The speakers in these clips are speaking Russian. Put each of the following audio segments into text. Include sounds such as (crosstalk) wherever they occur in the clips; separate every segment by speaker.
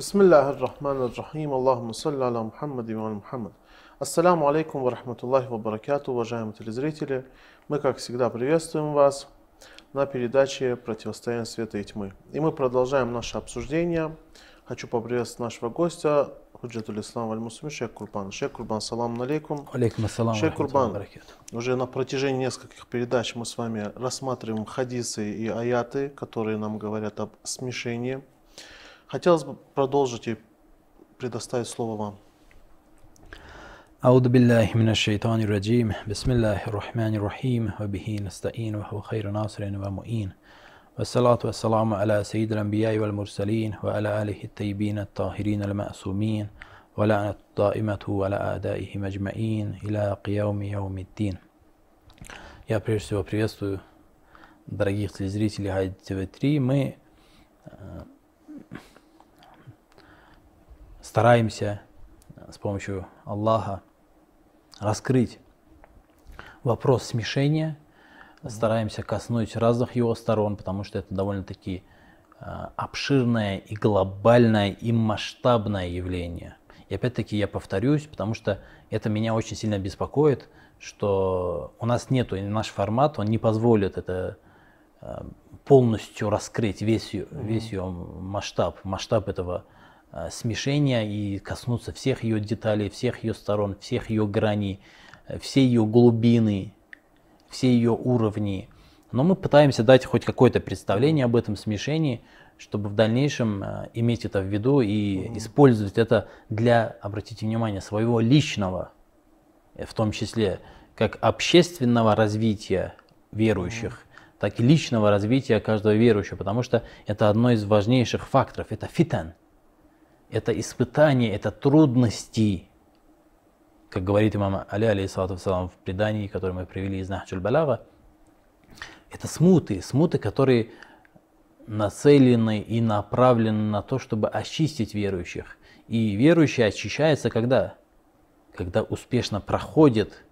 Speaker 1: بسم الله الرحمن الرحيم اللهم صل على محمد وعلى محمد Ассаламу алейкум ва рахматуллахи ва баракату, уважаемые телезрители. Мы, как всегда, приветствуем вас на передаче «Противостояние света и тьмы». И мы продолжаем наше обсуждение. Хочу поприветствовать нашего гостя, Худжатуль Ислам Аль Мусми, шейх Курбан. Шейх Курбан, салам алейкум.
Speaker 2: Алейкум ассалам.
Speaker 1: Шейх
Speaker 2: рахматуллахи
Speaker 1: Курбан,
Speaker 2: ва баракатуh.
Speaker 1: уже на протяжении нескольких передач мы с вами рассматриваем хадисы и аяты, которые нам говорят об смешении. Хотелось бы продолжить и предоставить слово вам.
Speaker 2: أعوذ بالله من الشيطان الرجيم بسم الله الرحمن الرحيم وبه نستعين وهو خير ناصر ومؤين والصلاة والسلام على سيد الأنبياء والمرسلين وعلى آله الطيبين الطاهرين المأسومين ولعنة الدائمة على أعدائهم أجمعين إلى قيام يوم الدين Я прежде всего приветствую дорогих телезрителей Хайди ТВ3. Мы э, стараемся э, с помощью Аллаха раскрыть вопрос смешения, стараемся коснуть разных его сторон, потому что это довольно-таки э, обширное и глобальное и масштабное явление. И опять-таки я повторюсь, потому что это меня очень сильно беспокоит, что у нас нету, наш формат, он не позволит это э, полностью раскрыть весь весь ее масштаб, масштаб этого смешения и коснуться всех ее деталей, всех ее сторон, всех ее граней, э, всей ее глубины, все ее уровни. Но мы пытаемся дать хоть какое-то представление об этом смешении, чтобы в дальнейшем э, иметь это в виду и использовать это для, обратите внимание, своего личного, э, в том числе как общественного развития верующих, так и личного развития каждого верующего, потому что это одно из важнейших факторов, это фитан, это испытание, это трудности, как говорит имам Али, алейхиссалату в предании, которое мы привели из Нахджуль Балага, это смуты, смуты, которые нацелены и направлены на то, чтобы очистить верующих. И верующий очищается когда? Когда успешно проходит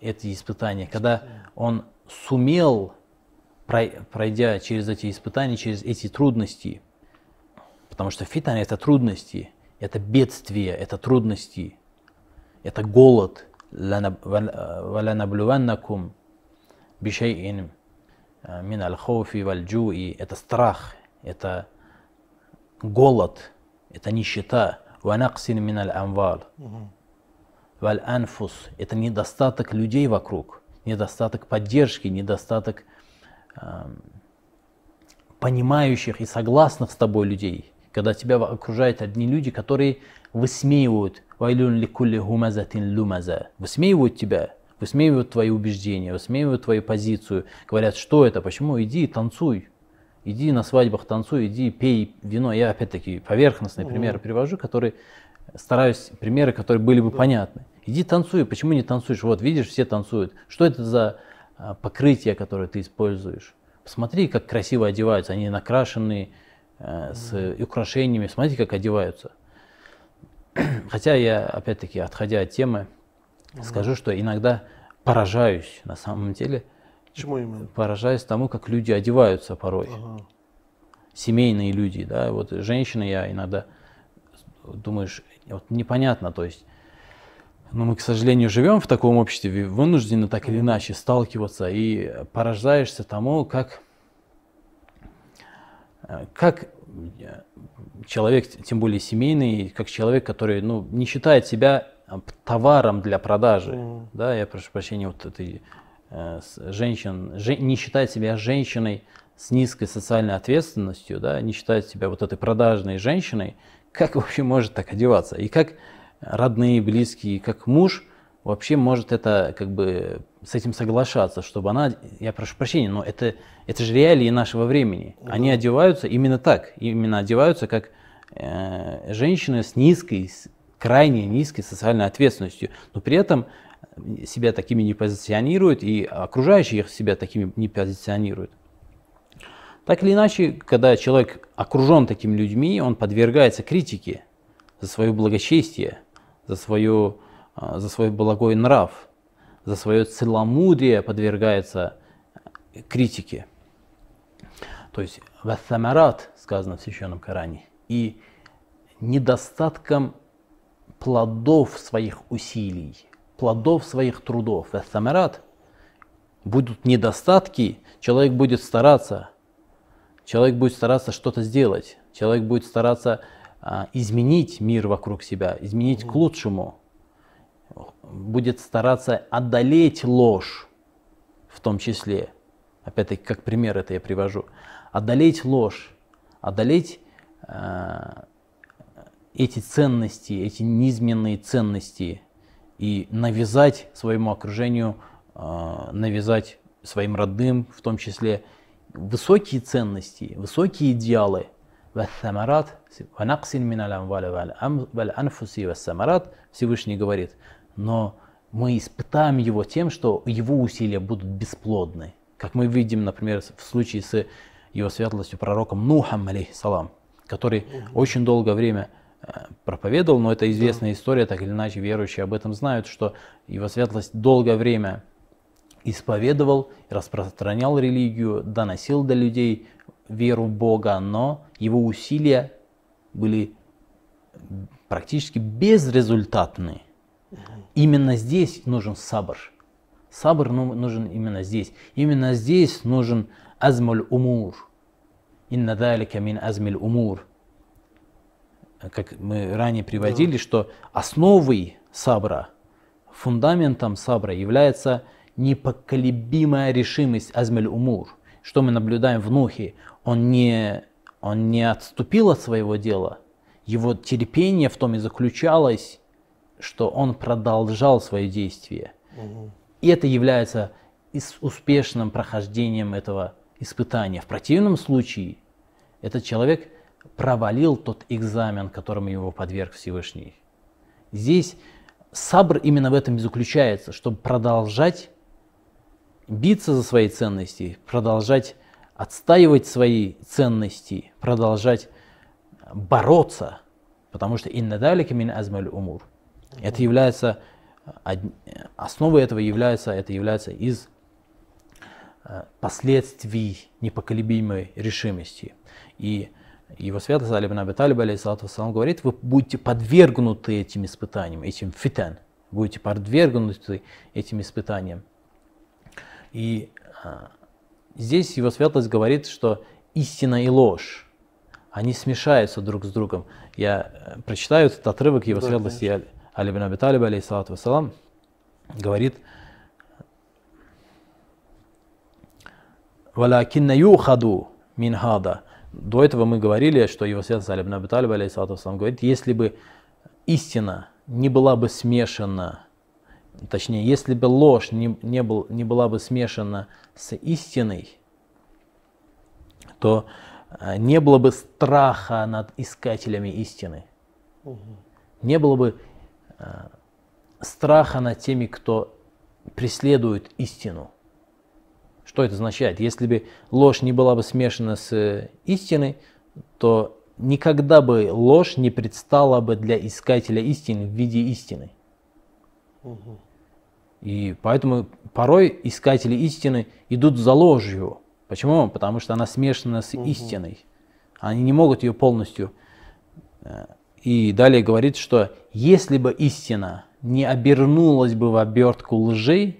Speaker 2: эти испытания, когда он сумел, прой- пройдя через эти испытания, через эти трудности, потому что фитан это трудности, это бедствия, это трудности, это голод. وَلَنَبْلُوَنَّكُمْ بِشَيْءٍ мин аль-хауфи валь-джуи, это страх, это голод, это нищета, ванаксин мин аль-амвал, валь-анфус, это недостаток людей вокруг, недостаток поддержки, недостаток эм, понимающих и согласных с тобой людей, когда тебя окружают одни люди, которые высмеивают, «Вайлюн ликулли гумазатин лумаза», высмеивают тебя, высмеивают твои убеждения, высмеивают твою позицию, говорят, что это, почему, иди танцуй, иди на свадьбах танцуй, иди пей вино. Я опять-таки поверхностные примеры привожу, которые стараюсь, примеры, которые были бы понятны. Иди танцуй, почему не танцуешь? Вот видишь, все танцуют. Что это за а, покрытие, которое ты используешь? Посмотри, как красиво одеваются, они накрашенные, с украшениями, смотрите, как одеваются. (clears throat) Хотя я, опять-таки, отходя от темы, скажу, что иногда поражаюсь на самом деле,
Speaker 1: Чему именно?
Speaker 2: поражаюсь тому, как люди одеваются порой.
Speaker 1: Ага.
Speaker 2: Семейные люди, да, вот женщины я иногда думаешь, вот непонятно, то есть, но мы, к сожалению, живем в таком обществе, вынуждены так или иначе сталкиваться и поражаешься тому, как, э, как э, человек, тем более семейный, как человек, который ну, не считает себя э, товаром для продажи,
Speaker 1: Мгм.
Speaker 2: да, я прошу прощения, вот этой э, женщин, жен- не считает себя женщиной с низкой социальной ответственностью, да, не считает себя вот этой продажной женщиной, как вообще может так одеваться? И как родные, близкие, как муж вообще может это как бы с этим соглашаться, чтобы она, я прошу прощения, но это, это же реалии нашего времени. Они одеваются именно так, именно одеваются как э, женщины с низкой, с крайне низкой социальной ответственностью, но при этом себя такими не позиционируют, и окружающие их себя такими не позиционируют. Так или иначе, когда человек окружен такими людьми, он подвергается критике за свое благочестие, за, свою, а, за свой благой нрав, за свое целомудрие подвергается критике. То есть «вассамарат» сказано в Священном Коране. и недостатком плодов своих усилий, плодов своих трудов. Самарат будут недостатки, человек будет стараться, человек будет стараться что-то сделать, человек будет стараться а, изменить мир вокруг себя, изменить к лучшему, будет стараться одолеть ложь в том числе. Опять-таки, как пример это я привожу. Одолеть ложь, одолеть э, эти ценности, эти низменные ценности и навязать своему окружению, э, навязать своим родным, в том числе, высокие ценности, высокие идеалы. Всевышний говорит, но мы испытаем его тем, что его усилия будут бесплодны. Как мы видим, например, в случае с его светлостью пророком Нухом, алейхиссалам, который угу. очень долгое время э, проповедовал, но это известная да. история, так или иначе верующие об этом знают, что его светлость долгое время исповедовал, распространял религию, доносил до людей веру в Бога, но его усилия были практически безрезультатны. Именно здесь нужен сабр. Сабр ну, нужен именно здесь. Именно здесь нужен азмуль умур. Инна далика мин азмиль умур. Как мы ранее приводили, да. что основой сабра, фундаментом сабра является непоколебимая решимость азмиль умур. Что мы наблюдаем в Нухе? Он не, он не отступил от своего дела. Его терпение в том и заключалось, что он продолжал свои действия. Угу. И это является успешным прохождением этого испытания. В противном случае этот человек провалил тот экзамен, которому его подверг Всевышний. Здесь сабр именно в этом и заключается, чтобы продолжать биться за свои ценности, продолжать отстаивать свои ценности, продолжать бороться, потому что инна далика мин азмаль умур. Это является, основой этого является, это является из э, последствий непоколебимой решимости. И его святость Али Аби Талиб, алейхиссалату говорит, вы будете подвергнуты этим испытаниям, этим фитан, будете подвергнуты этим испытаниям. И а, здесь его святость говорит, что истина и ложь, они смешаются друг с другом. Я э, прочитаю этот отрывок его да, светлости конечно. Али бин Аби Талиб, алейхиссалату вассалам, говорит, «Валякинна юхаду мин хада». До этого мы говорили, что его святость Али бин Аби Талиб, алейхиссалату вассалам, говорит, если бы истина не была бы смешана, точнее, если бы ложь не, не, был, не была бы смешана с истиной, то э, не было бы страха над искателями истины. Не было бы страха над теми, кто преследует истину. Что это означает? Если бы ложь не была бы смешана с истиной, то никогда бы ложь не предстала бы для искателя истины в виде истины. Угу. И поэтому порой искатели истины идут за ложью. Почему? Потому что она смешана с угу. истиной. Они не могут ее полностью э, и далее говорит, что если бы истина не обернулась бы в обертку лжи,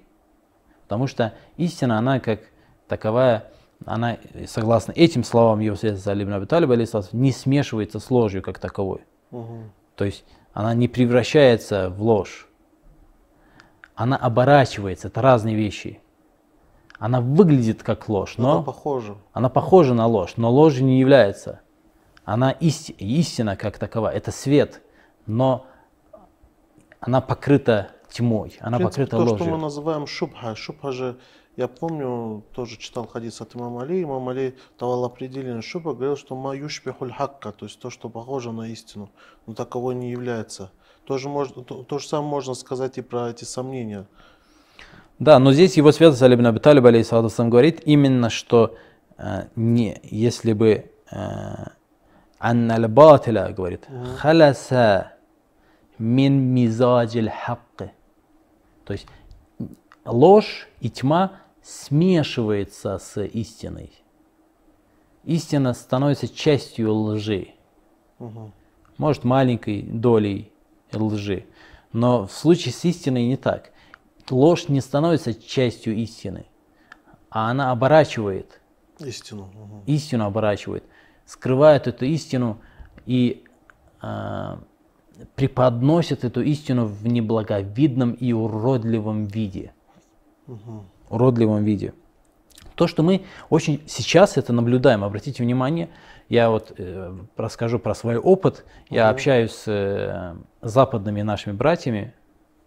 Speaker 2: потому что истина, она как таковая, она, согласно этим словам его святости Али Абиталиба, не смешивается с ложью как таковой. Угу. То есть она не превращается в ложь. Она оборачивается, это разные вещи. Она выглядит как ложь, но,
Speaker 1: она похожа.
Speaker 2: она похожа на ложь, но ложью не является она исти, истина как такова, это свет, но она покрыта тьмой, она принципе, покрыта
Speaker 1: то,
Speaker 2: ложью.
Speaker 1: То, что мы называем шубха, шубха же, я помню, тоже читал хадис от имама Али, имам Али давал определение шубха, говорил, что ма юшбихуль хакка, то есть то, что похоже на истину, но таковой не является. Тоже можно, то, то же самое можно сказать и про эти сомнения.
Speaker 2: Да, но здесь его святость Али Абиталиб, алейхиссалату говорит именно, что э, не, если бы э, анналь батиля, говорит, халяса мин мизаджил хакки. То есть ложь и тьма смешивается с истиной. Истина становится частью лжи. Угу. Может, маленькой долей лжи. Но в случае с истиной не так. Ложь не становится частью истины, а она оборачивает.
Speaker 1: Истину. Угу.
Speaker 2: Истину оборачивает скрывает эту истину и э, преподносит эту истину в неблаговидном и уродливом виде.
Speaker 1: Угу.
Speaker 2: Уродливом виде. То, что мы очень сейчас это наблюдаем, обратите внимание, я вот э, расскажу про свой опыт. Я
Speaker 1: Мгм.
Speaker 2: общаюсь с э, западными нашими братьями,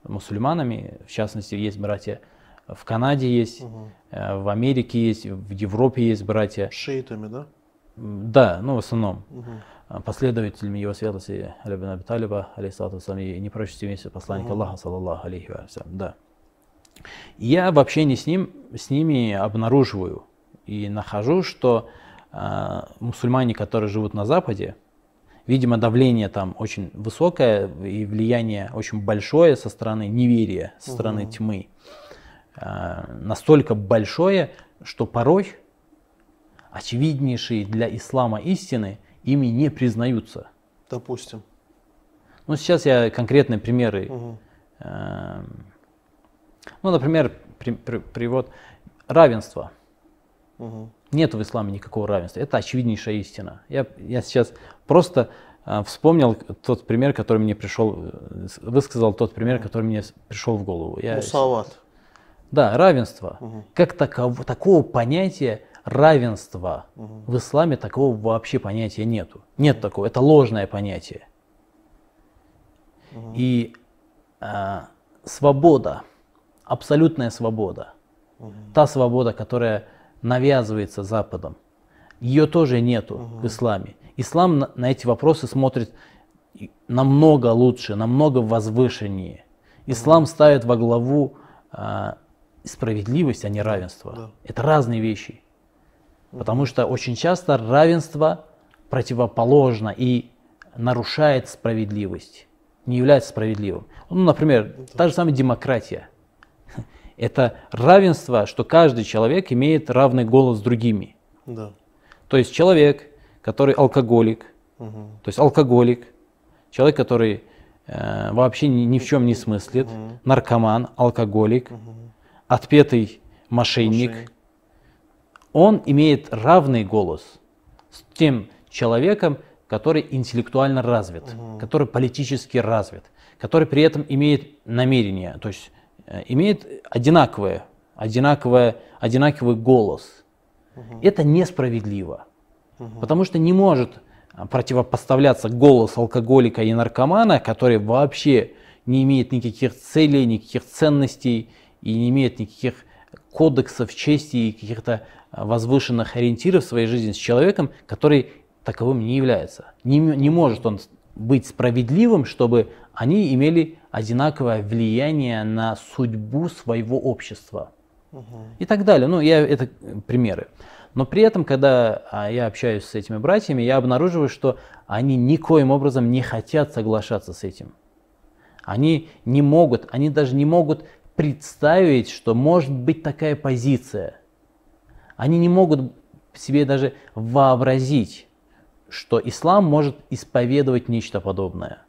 Speaker 2: мусульманами. В частности, есть братья в Канаде есть,
Speaker 1: Угу.
Speaker 2: в Америке есть, в Европе есть братья.
Speaker 1: Шиитами, да?
Speaker 2: Да, ну в основном
Speaker 1: Угу.
Speaker 2: последователями его светлости Алибин Аби Талиба, алейхиссалату и не прочь вместе посланника
Speaker 1: Мгм.
Speaker 2: Аллаха, саллаллаху алейхи вассалям, да. Я в общении с, ним, с ними обнаруживаю и нахожу, что а, мусульмане, которые живут на Западе, видимо, давление там очень высокое и влияние очень большое со стороны неверия, со стороны
Speaker 1: Мгм.
Speaker 2: тьмы, а, настолько большое, что порой очевиднейшие для ислама истины ими не признаются.
Speaker 1: Допустим.
Speaker 2: Ну, сейчас я конкретные примеры.
Speaker 1: Угу.
Speaker 2: Ну, например, при- при- привод равенства.
Speaker 1: Угу.
Speaker 2: Нет в исламе никакого равенства. Это очевиднейшая истина. Я, я сейчас просто э, вспомнил тот пример, который мне пришел, э, высказал тот пример, который мне пришел в голову. Я,
Speaker 1: Мусават.
Speaker 2: да, равенство.
Speaker 1: Мгм.
Speaker 2: Как таково- такого понятия равенства
Speaker 1: Мгм.
Speaker 2: в исламе такого вообще понятия нету. Нет такого. Это ложное понятие.
Speaker 1: Мгм.
Speaker 2: И а, свобода, абсолютная свобода,
Speaker 1: Мгм.
Speaker 2: та свобода, которая навязывается Западом, ее тоже нету в
Speaker 1: Мгм.
Speaker 2: исламе. Ислам на, на эти вопросы смотрит намного лучше, намного возвышеннее. Ислам ставит во главу а, справедливость, а не равенство.
Speaker 1: да.
Speaker 2: Это разные вещи. Потому что очень часто равенство противоположно и нарушает справедливость, не является справедливым. Ну, например, та же самая демократия. (laughs) Это равенство, что каждый человек имеет равный голос с другими.
Speaker 1: Да.
Speaker 2: То есть человек, который алкоголик,
Speaker 1: Мгм.
Speaker 2: то есть алкоголик, человек, который э, вообще ни, ни в чем не смыслит,
Speaker 1: Мгм.
Speaker 2: наркоман, алкоголик,
Speaker 1: Мгм.
Speaker 2: отпетый мошенник,
Speaker 1: Мошенник.
Speaker 2: Он имеет равный голос с тем человеком, который интеллектуально развит,
Speaker 1: Мгм.
Speaker 2: который политически развит, который при этом имеет намерение, то есть э, имеет одинаковое, одинаковое, одинаковый голос.
Speaker 1: Мгм.
Speaker 2: Это несправедливо,
Speaker 1: Мгм.
Speaker 2: потому что не может а, противопоставляться голос алкоголика и наркомана, который вообще не имеет никаких целей, никаких ценностей и не имеет никаких кодексов чести и каких-то возвышенных ориентиров в своей жизни с человеком, который таковым не является. Не, не может он быть справедливым, чтобы они имели одинаковое влияние на судьбу своего общества и так далее. Ну, я, это примеры. Но при этом, когда а, я общаюсь с этими братьями, я обнаруживаю, что они никоим образом не хотят соглашаться с этим. Они не могут, они даже не могут представить, что может быть такая позиция. Они не могут себе даже вообразить, что ислам может исповедовать нечто подобное.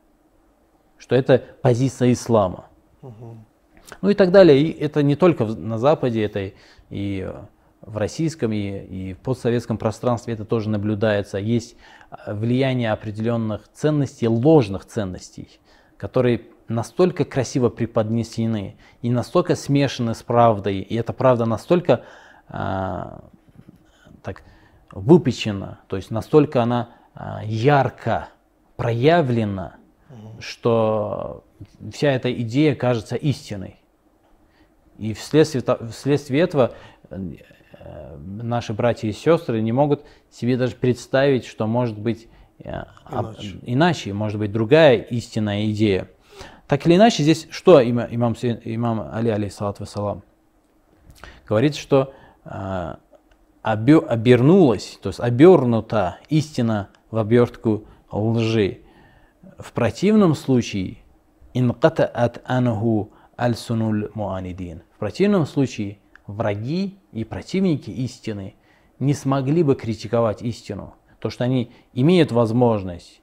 Speaker 2: Что это позиция ислама.
Speaker 1: Мгм.
Speaker 2: Ну и так далее. И это не только на Западе, это и в российском, и, и в постсоветском пространстве это тоже наблюдается. Есть а, влияние определенных ценностей, ложных ценностей, которые настолько красиво преподнесены и настолько смешаны с правдой, и эта правда настолько так выпечена, то есть настолько она а, ярко проявлена, что вся эта идея кажется истиной. И вследствие, вследствие этого э, наши братья и сестры не могут себе даже представить, что может быть э, об-
Speaker 1: Иначе.
Speaker 2: иначе, может быть другая истинная идея. Так или иначе, здесь что има- имам, имам Али, алейхиссалату вассалам, говорит, что обернулась, то есть обернута истина в обертку лжи. В противном случае инкатаат анху аль-сунуль муанидин. В противном случае враги и противники истины не смогли бы критиковать истину. То, что они имеют возможность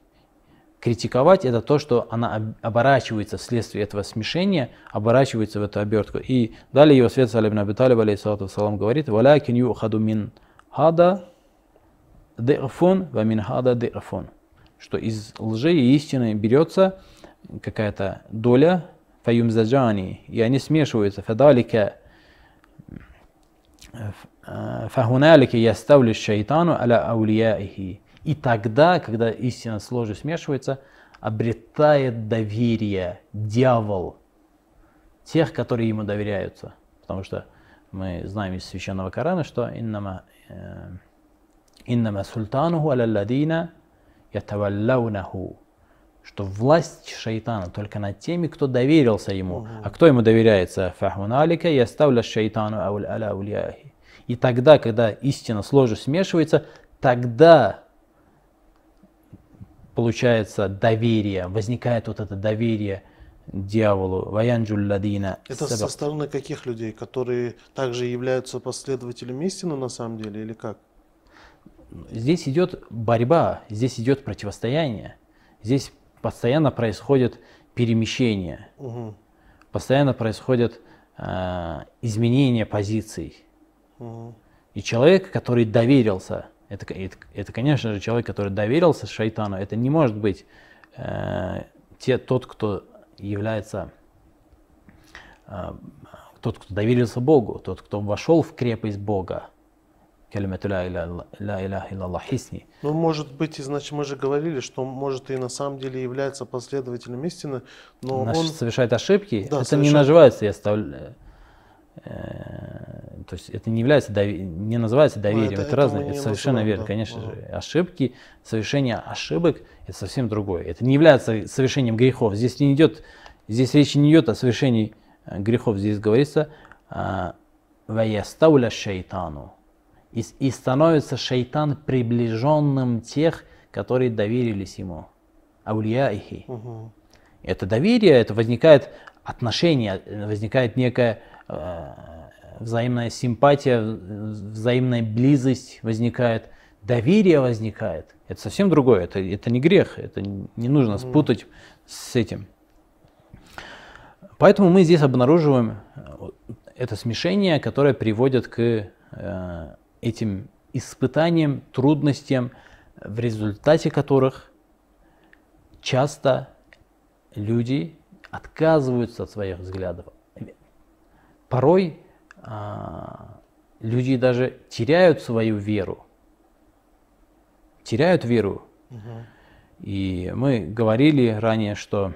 Speaker 2: критиковать это то, что она об- оборачивается вследствие этого смешения, оборачивается в эту обертку. И далее его свет Салиб Аби Талиб, алейхиссалату вассалам, говорит, «Валякин юхаду мин хада ды'фун ва мин хада ды'фун». Что из лжи и истины берется какая-то доля, фаюмзаджани, и они смешиваются. Фадалика фахуналика яставлю шайтану аля аулияихи. И тогда, когда истина с ложью смешивается, обретает доверие дьявол тех, которые ему доверяются. Потому что мы знаем из священного Корана, что иннама, э, иннама султануху алялладина ятаваллаунаху что власть шайтана только над теми, кто доверился ему. А кто ему доверяется? Фахуналика яставля шайтану аля улияхи. И тогда, когда истина с ложью смешивается, тогда получается доверие, возникает вот это доверие дьяволу. Ваянджуль ладина.
Speaker 1: Это со стороны каких людей, которые также являются последователями истины на самом деле, или как?
Speaker 2: Здесь идет борьба, здесь идет противостояние. Здесь постоянно происходит перемещение,
Speaker 1: Угу.
Speaker 2: постоянно происходят э, изменения позиций.
Speaker 1: Угу.
Speaker 2: И человек, который доверился, это, это, это, конечно же, человек, который доверился шайтану, это не может быть э, те, тот, кто является, э, тот, кто доверился Богу, тот, кто вошел в крепость Бога.
Speaker 1: Ну, может быть, и, значит, мы же говорили, что может и на самом деле является последователем истины, но
Speaker 2: Наш
Speaker 1: он...
Speaker 2: совершает ошибки,
Speaker 1: Да,
Speaker 2: это не
Speaker 1: совершает.
Speaker 2: называется, я ставлю, э, то есть это не является, дови- не называется доверием,
Speaker 1: это-
Speaker 2: это,
Speaker 1: это
Speaker 2: разное, это совершенно
Speaker 1: называем,
Speaker 2: верно,
Speaker 1: да.
Speaker 2: конечно
Speaker 1: Ага.
Speaker 2: же. Ошибки, совершение ошибок – это совсем другое. Это не является совершением грехов. Здесь не идет, здесь речь не идет о совершении э, грехов, здесь говорится а, «Ваястауля шайтану» и, и становится шайтан приближенным тех, которые доверились ему. Аулияихи.
Speaker 1: Мгм.
Speaker 2: Это доверие, это возникает отношение, э, возникает некая э, взаимная симпатия, взаимная близость возникает, доверие возникает. Это совсем другое, это, это не грех, это не нужно спутать с этим. Поэтому мы здесь обнаруживаем э, это смешение, которое приводит к э, этим испытаниям, трудностям, в результате которых часто люди отказываются от своих взглядов. Порой а, люди даже теряют свою веру. Теряют веру. И мы говорили ранее, что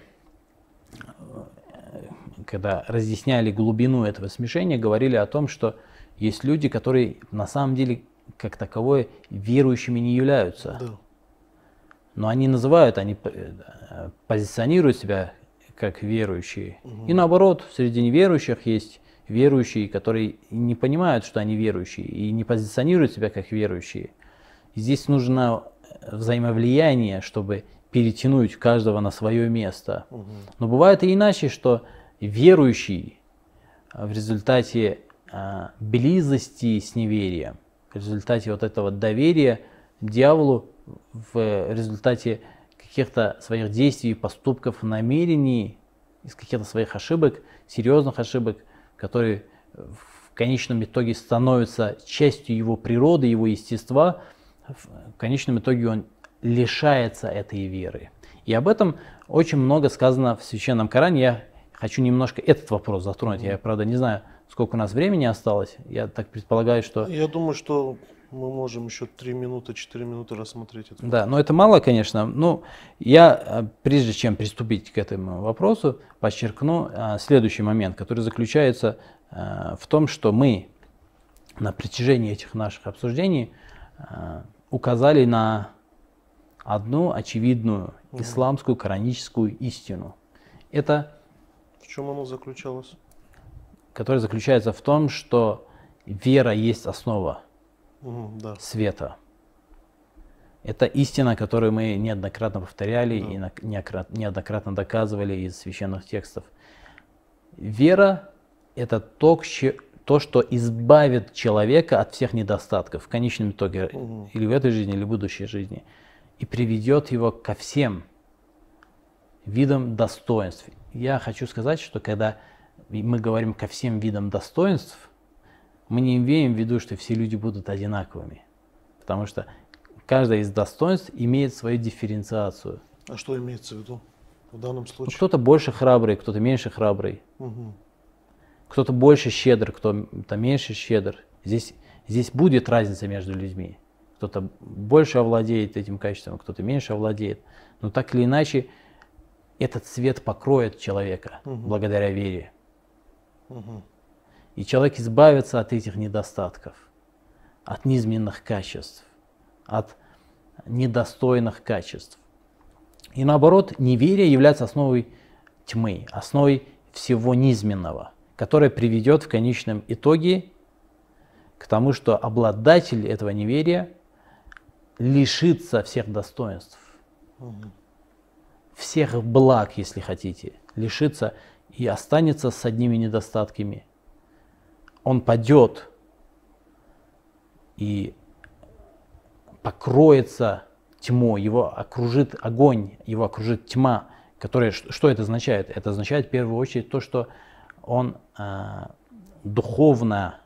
Speaker 2: э, когда разъясняли глубину этого смешения, говорили о том, что есть люди, которые на самом деле как таковое верующими не являются.
Speaker 1: Да.
Speaker 2: Но они называют, они э, позиционируют себя как верующие. И наоборот, среди неверующих есть верующие, которые не понимают, что они верующие, и не позиционируют себя как верующие. Здесь нужно взаимовлияние, чтобы перетянуть каждого на свое место. Но бывает и иначе, что верующий а, в результате а, близости с неверием, в результате вот этого доверия дьяволу, в результате каких-то своих действий, поступков, намерений, из каких-то своих ошибок, серьезных ошибок, которые в конечном итоге становятся частью его природы, его естества, в конечном итоге он лишается этой веры. И об этом очень много сказано в Священном Коране. Я хочу немножко этот вопрос затронуть. Я, правда, не знаю, сколько у нас времени осталось. Я так предполагаю, что...
Speaker 1: Я думаю, что мы можем еще 3 минуты, 4 минуты рассмотреть это.
Speaker 2: Да, но это мало, конечно. Ну, я, э, прежде чем приступить к этому вопросу, подчеркну э, следующий момент, который заключается э, в том, что мы на протяжении этих наших обсуждений указали на одну очевидную исламскую кораническую истину. Это
Speaker 1: В чем оно заключалось?
Speaker 2: которая заключается в том, что вера есть основа
Speaker 1: Да.
Speaker 2: света. Это истина, которую мы неоднократно повторяли и на- неокра- неоднократно доказывали из священных текстов. Вера – это то, то, что избавит человека от всех недостатков в конечном итоге, или в этой жизни, или в будущей жизни, и приведет его ко всем видом достоинств. Я хочу сказать, что когда мы говорим ко всем видам достоинств, мы не имеем в виду, что все люди будут одинаковыми. Потому что каждое из достоинств имеет свою дифференциацию.
Speaker 1: А что имеется в виду в данном
Speaker 2: Ну,
Speaker 1: случае?
Speaker 2: Кто-то больше храбрый, кто-то меньше храбрый.
Speaker 1: Мгм.
Speaker 2: Кто-то больше щедр, кто-то меньше щедр. Здесь, здесь будет разница между людьми. Кто-то больше овладеет этим качеством, кто-то меньше овладеет. Но так или иначе, этот свет покроет человека
Speaker 1: Мгм.
Speaker 2: благодаря вере.
Speaker 1: Мгм.
Speaker 2: И человек избавится от этих недостатков, от низменных качеств, от недостойных качеств. И наоборот, неверие является основой тьмы, основой всего низменного, которое приведет в конечном итоге к тому, что обладатель этого неверия лишится всех достоинств, всех благ, если хотите, лишится и останется с одними недостатками. Он падет и покроется тьмой, его окружит огонь, его окружит тьма, которая, что это означает? Это означает в первую очередь то, что он а, духовно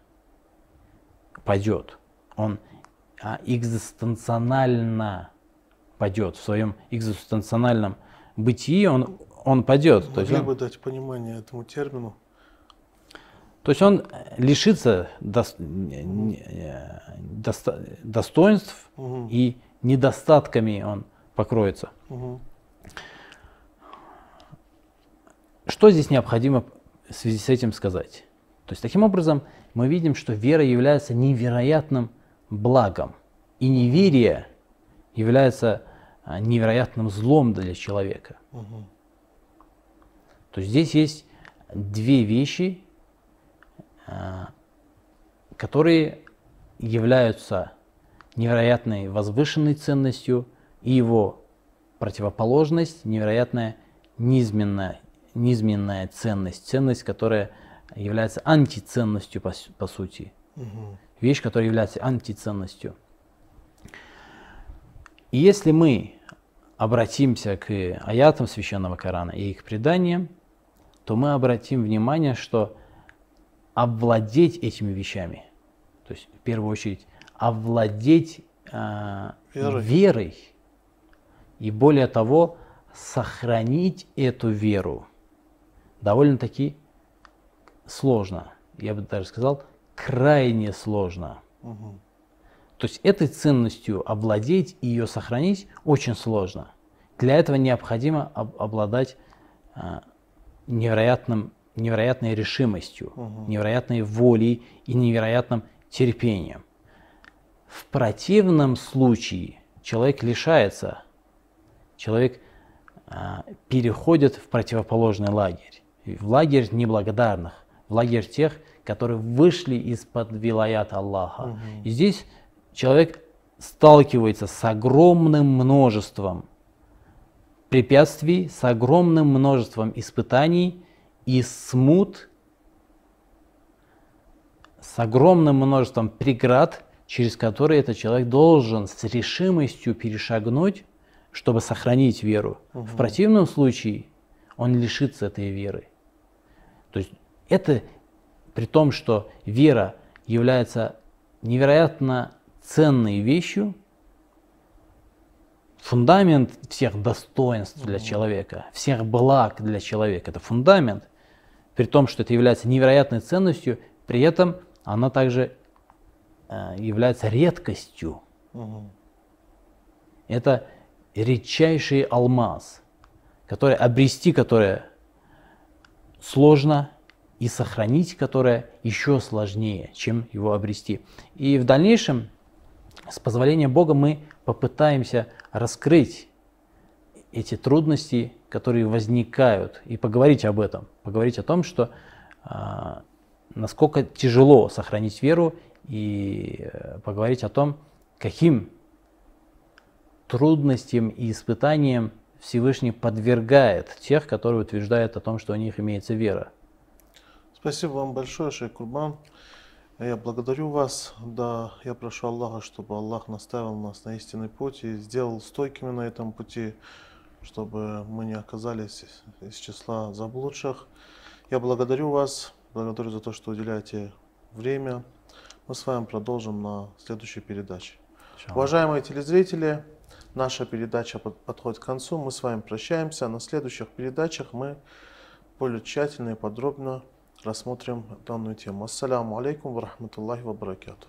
Speaker 2: падет, он а, экзистенционально падет, в своем экзистенциональном бытии он, он падет. То есть
Speaker 1: Могли
Speaker 2: он,
Speaker 1: бы дать понимание этому термину?
Speaker 2: То есть он лишится доста- достоинств
Speaker 1: Мгм.
Speaker 2: и недостатками он покроется.
Speaker 1: Мгм.
Speaker 2: Что здесь необходимо в связи с этим сказать? То есть таким образом мы видим, что вера является невероятным благом, и неверие является а, невероятным злом для человека.
Speaker 1: Мгм.
Speaker 2: То есть здесь есть две вещи, которые являются невероятной возвышенной ценностью и его противоположность невероятная низменная, низменная ценность, ценность, которая является антиценностью по, по сути,
Speaker 1: Мгм.
Speaker 2: вещь, которая является антиценностью. И если мы обратимся к аятам Священного Корана и их преданиям, то мы обратим внимание, что овладеть этими вещами, то есть в первую очередь овладеть а,
Speaker 1: Верой.
Speaker 2: верой и более того сохранить эту веру довольно-таки сложно. Я бы даже сказал, крайне сложно.
Speaker 1: Мгм.
Speaker 2: То есть этой ценностью овладеть и ее сохранить очень сложно. Для этого необходимо об- обладать а, невероятным, невероятной решимостью, невероятной волей и невероятным терпением. В противном случае человек лишается, человек а, переходит в противоположный лагерь, в лагерь неблагодарных, в лагерь тех, которые вышли из-под вилаят Аллаха. И здесь человек сталкивается с огромным множеством препятствий, с огромным множеством испытаний и смут, с огромным множеством преград, через которые этот человек должен с решимостью перешагнуть, чтобы сохранить веру. В противном случае он лишится этой веры. То есть это при том, что вера является невероятно ценной вещью, фундамент всех достоинств для человека, всех благ для человека. Это фундамент, при том, что это является невероятной ценностью, при этом она также э, является редкостью.
Speaker 1: Мгм.
Speaker 2: Это редчайший алмаз, который обрести, которое сложно, и сохранить, которое еще сложнее, чем его обрести. И в дальнейшем, с позволения Бога, мы попытаемся раскрыть эти трудности, которые возникают, и поговорить об этом, поговорить о том, что а, насколько тяжело сохранить веру, и э, поговорить о том, каким трудностям и испытаниям Всевышний подвергает тех, которые утверждают о том, что у них имеется вера.
Speaker 1: Спасибо вам большое, Шейх Курбан. Я благодарю вас. Да, я прошу Аллаха, чтобы Аллах наставил нас на истинный путь и сделал стойкими на этом пути, чтобы мы не оказались из числа заблудших. Я благодарю вас, благодарю за то, что уделяете время. Мы с вами продолжим на следующей передаче.
Speaker 2: Иншаллах.
Speaker 1: Уважаемые телезрители, наша передача под- подходит к концу. Мы с вами прощаемся. На следующих передачах мы более тщательно и подробно рассмотрим данную тему. Ассаляму алейкум ва рахматуллахи ва баракату.